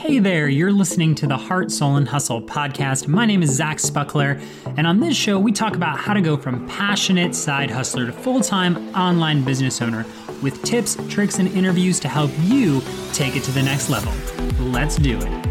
Hey there, you're listening to the Heart, Soul, and Hustle podcast. My name is Zach Spuckler, and on this show, we talk about how to go from passionate side hustler to full time online business owner with tips, tricks, and interviews to help you take it to the next level. Let's do it.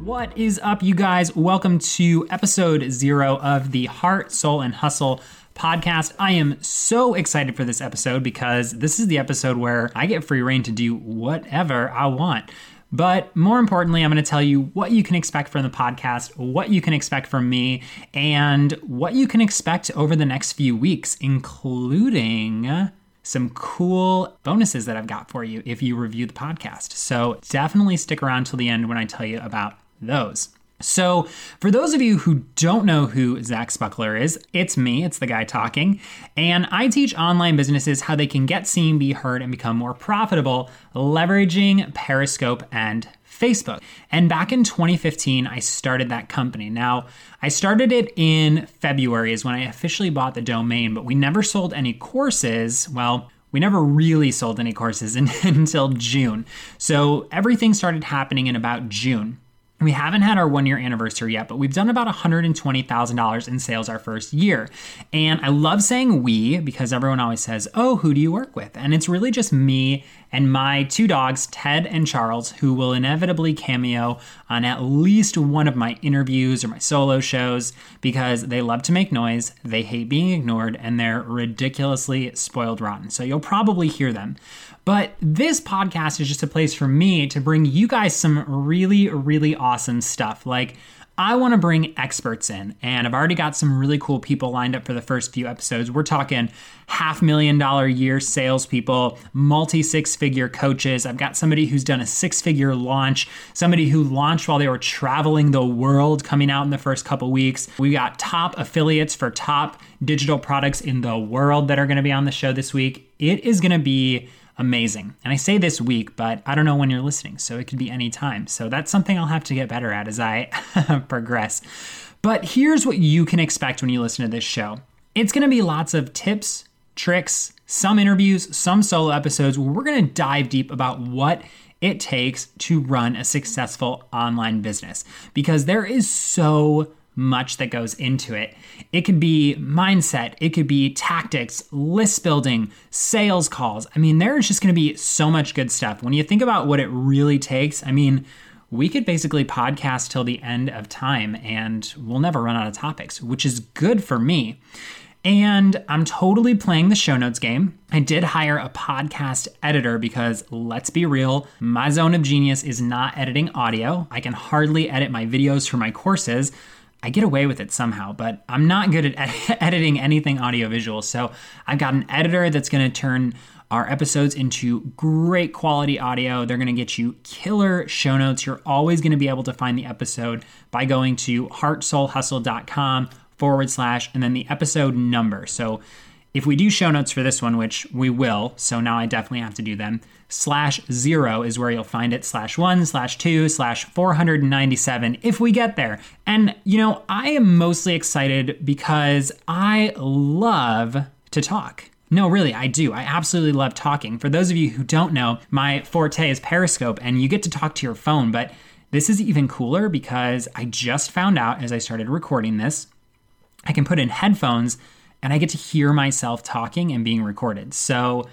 What is up, you guys? Welcome to episode zero of the Heart, Soul, and Hustle podcast. I am so excited for this episode because this is the episode where I get free rein to do whatever I want. But more importantly, I'm going to tell you what you can expect from the podcast, what you can expect from me, and what you can expect over the next few weeks, including some cool bonuses that I've got for you if you review the podcast. So definitely stick around till the end when I tell you about those. So, for those of you who don't know who Zach Spuckler is, it's me, it's the guy talking, and I teach online businesses how they can get seen, be heard, and become more profitable leveraging Periscope and Facebook. And back in 2015, I started that company. Now, I started it in February, is when I officially bought the domain, but we never sold any courses. Well, we never really sold any courses in, until June. So everything started happening in about June. We haven't had our one year anniversary yet, but we've done about $120,000 in sales our first year. And I love saying we because everyone always says, Oh, who do you work with? And it's really just me and my two dogs, Ted and Charles, who will inevitably cameo on at least one of my interviews or my solo shows because they love to make noise, they hate being ignored, and they're ridiculously spoiled rotten. So you'll probably hear them. But this podcast is just a place for me to bring you guys some really, really awesome stuff. Like, I want to bring experts in, and I've already got some really cool people lined up for the first few episodes. We're talking half million dollar year salespeople, multi six figure coaches. I've got somebody who's done a six figure launch, somebody who launched while they were traveling the world coming out in the first couple weeks. We got top affiliates for top digital products in the world that are going to be on the show this week. It is going to be amazing. And I say this week, but I don't know when you're listening, so it could be any time. So that's something I'll have to get better at as I progress. But here's what you can expect when you listen to this show it's going to be lots of tips, tricks, some interviews, some solo episodes where we're going to dive deep about what it takes to run a successful online business because there is so much that goes into it. It could be mindset, it could be tactics, list building, sales calls. I mean, there's just going to be so much good stuff. When you think about what it really takes, I mean, we could basically podcast till the end of time and we'll never run out of topics, which is good for me. And I'm totally playing the show notes game. I did hire a podcast editor because let's be real, my zone of genius is not editing audio. I can hardly edit my videos for my courses. I get away with it somehow, but I'm not good at ed- editing anything audiovisual. So I've got an editor that's going to turn our episodes into great quality audio. They're going to get you killer show notes. You're always going to be able to find the episode by going to heartsoulhustle.com forward slash and then the episode number. So if we do show notes for this one, which we will, so now I definitely have to do them, slash zero is where you'll find it, slash one, slash two, slash 497 if we get there. And, you know, I am mostly excited because I love to talk. No, really, I do. I absolutely love talking. For those of you who don't know, my forte is Periscope, and you get to talk to your phone, but this is even cooler because I just found out as I started recording this, I can put in headphones and I get to hear myself talking and being recorded. So,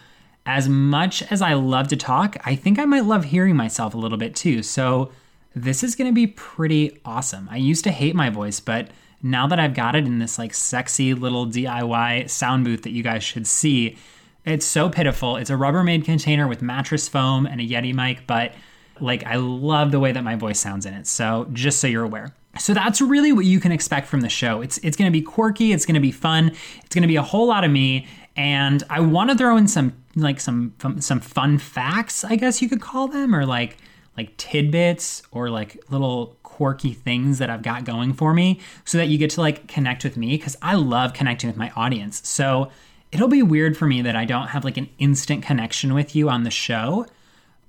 as much as I love to talk, I think I might love hearing myself a little bit too. So, this is gonna be pretty awesome. I used to hate my voice, but now that I've got it in this like sexy little DIY sound booth that you guys should see, it's so pitiful. It's a Rubbermaid container with mattress foam and a Yeti mic, but like I love the way that my voice sounds in it. So, just so you're aware. So that's really what you can expect from the show. It's it's going to be quirky, it's going to be fun, it's going to be a whole lot of me, and I want to throw in some like some some fun facts, I guess you could call them, or like like tidbits or like little quirky things that I've got going for me, so that you get to like connect with me because I love connecting with my audience. So it'll be weird for me that I don't have like an instant connection with you on the show,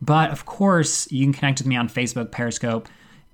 but of course you can connect with me on Facebook, Periscope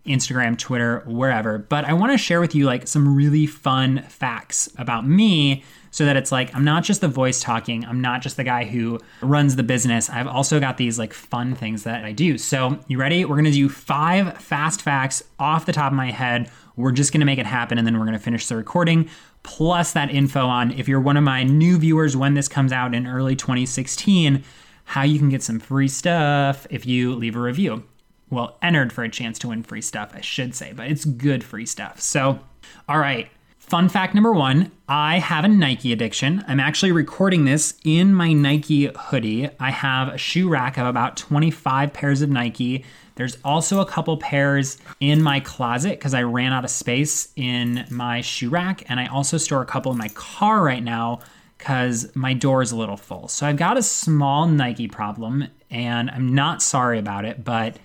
Instagram, Twitter, wherever. But I want to share with you like some really fun facts about me so that it's like I'm not just the voice talking, I'm not just the guy who runs the business. I've also got these like fun things that I do. So, you ready? We're going to do 5 fast facts off the top of my head. We're just going to make it happen and then we're going to finish the recording plus that info on if you're one of my new viewers when this comes out in early 2016, how you can get some free stuff if you leave a review well, entered for a chance to win free stuff, I should say, but it's good free stuff. So, all right. Fun fact number one I have a Nike addiction. I'm actually recording this in my Nike hoodie. I have a shoe rack of about 25 pairs of Nike. There's also a couple pairs in my closet because I ran out of space in my shoe rack. And I also store a couple in my car right now because my door is a little full. So I've got a small Nike problem and I'm not sorry about it, but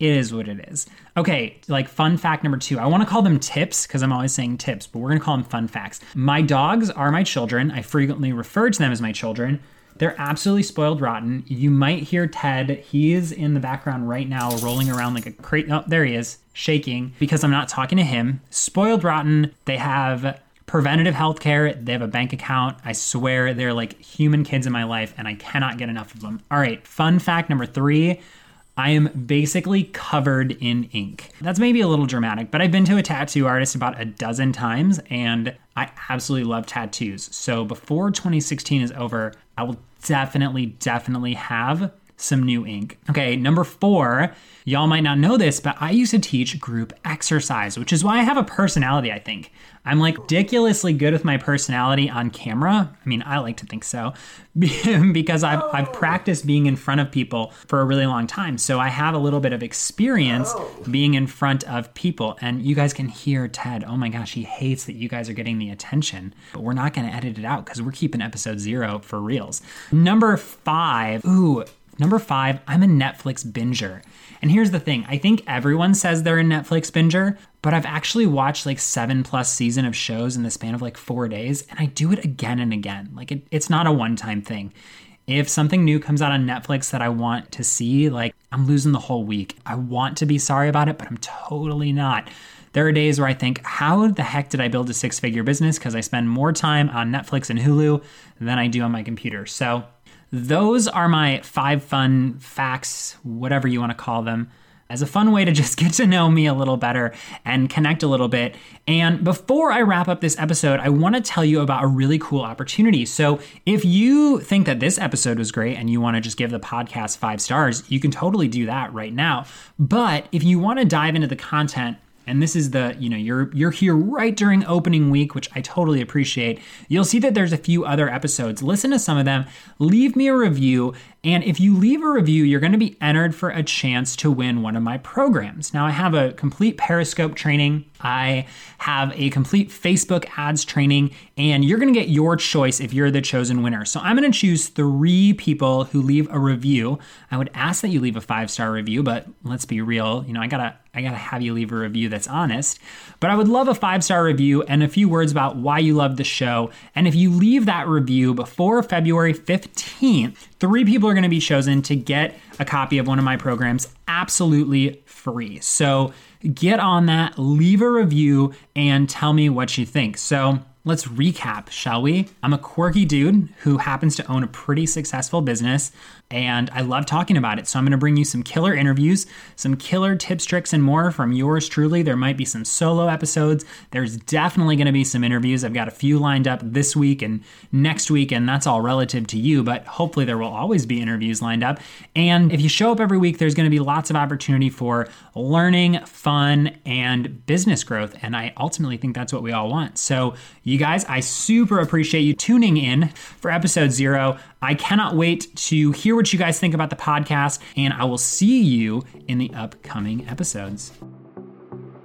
it is what it is. Okay, like fun fact number two. I want to call them tips because I'm always saying tips, but we're going to call them fun facts. My dogs are my children. I frequently refer to them as my children. They're absolutely spoiled rotten. You might hear Ted. He is in the background right now, rolling around like a crate. Oh, there he is, shaking because I'm not talking to him. Spoiled rotten. They have preventative health care. They have a bank account. I swear they're like human kids in my life, and I cannot get enough of them. All right, fun fact number three. I am basically covered in ink. That's maybe a little dramatic, but I've been to a tattoo artist about a dozen times and I absolutely love tattoos. So before 2016 is over, I will definitely, definitely have some new ink. Okay, number four, y'all might not know this, but I used to teach group exercise, which is why I have a personality, I think. I'm like ridiculously good with my personality on camera. I mean, I like to think so because I've, I've oh. practiced being in front of people for a really long time. So I have a little bit of experience oh. being in front of people. And you guys can hear Ted. Oh my gosh, he hates that you guys are getting the attention. But we're not going to edit it out because we're keeping episode zero for reals. Number five. Ooh, Number five, I'm a Netflix binger. And here's the thing I think everyone says they're a Netflix binger, but I've actually watched like seven plus season of shows in the span of like four days, and I do it again and again. Like it, it's not a one time thing. If something new comes out on Netflix that I want to see, like I'm losing the whole week. I want to be sorry about it, but I'm totally not. There are days where I think, how the heck did I build a six figure business? Because I spend more time on Netflix and Hulu than I do on my computer. So those are my five fun facts, whatever you want to call them, as a fun way to just get to know me a little better and connect a little bit. And before I wrap up this episode, I want to tell you about a really cool opportunity. So, if you think that this episode was great and you want to just give the podcast five stars, you can totally do that right now. But if you want to dive into the content, and this is the, you know, you're you're here right during opening week, which I totally appreciate. You'll see that there's a few other episodes. Listen to some of them, leave me a review, and if you leave a review, you're going to be entered for a chance to win one of my programs. Now, I have a complete Periscope training, I have a complete Facebook ads training, and you're to get your choice if you're the chosen winner. So, I'm to choose three people who leave a review. I would ask that you leave a five star review, but let's be real, you know, I got to I gotta have you leave a review that's honest. But I would love a five star review and a few words about why you love the show. And if you leave that review before February 15th, three people are gonna be chosen to get a copy of one of my programs absolutely free. So get on that, leave a review, and tell me what you think. So let's recap, shall we? I'm a quirky dude who happens to own a pretty successful business and I love talking about it. So I'm going to bring you some killer interviews, some killer tips, tricks, and more from yours truly. There might be some solo episodes. There's definitely going to be some interviews. I've got a few lined up this week and next week, and that's all relative to you, but hopefully there will always be interviews lined up. And if you show up every week, there's going to be lots of opportunity for learning, fun, and business growth. And I ultimately think that's what we all want. So, you guys, I super appreciate you tuning in for episode zero. I cannot wait to hear what you guys think about the podcast, and I will see you in the upcoming episodes.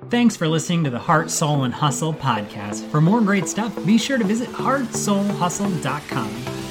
Thanks for listening to the Heart, Soul, and Hustle podcast. For more great stuff, be sure to visit heartsoulhustle.com.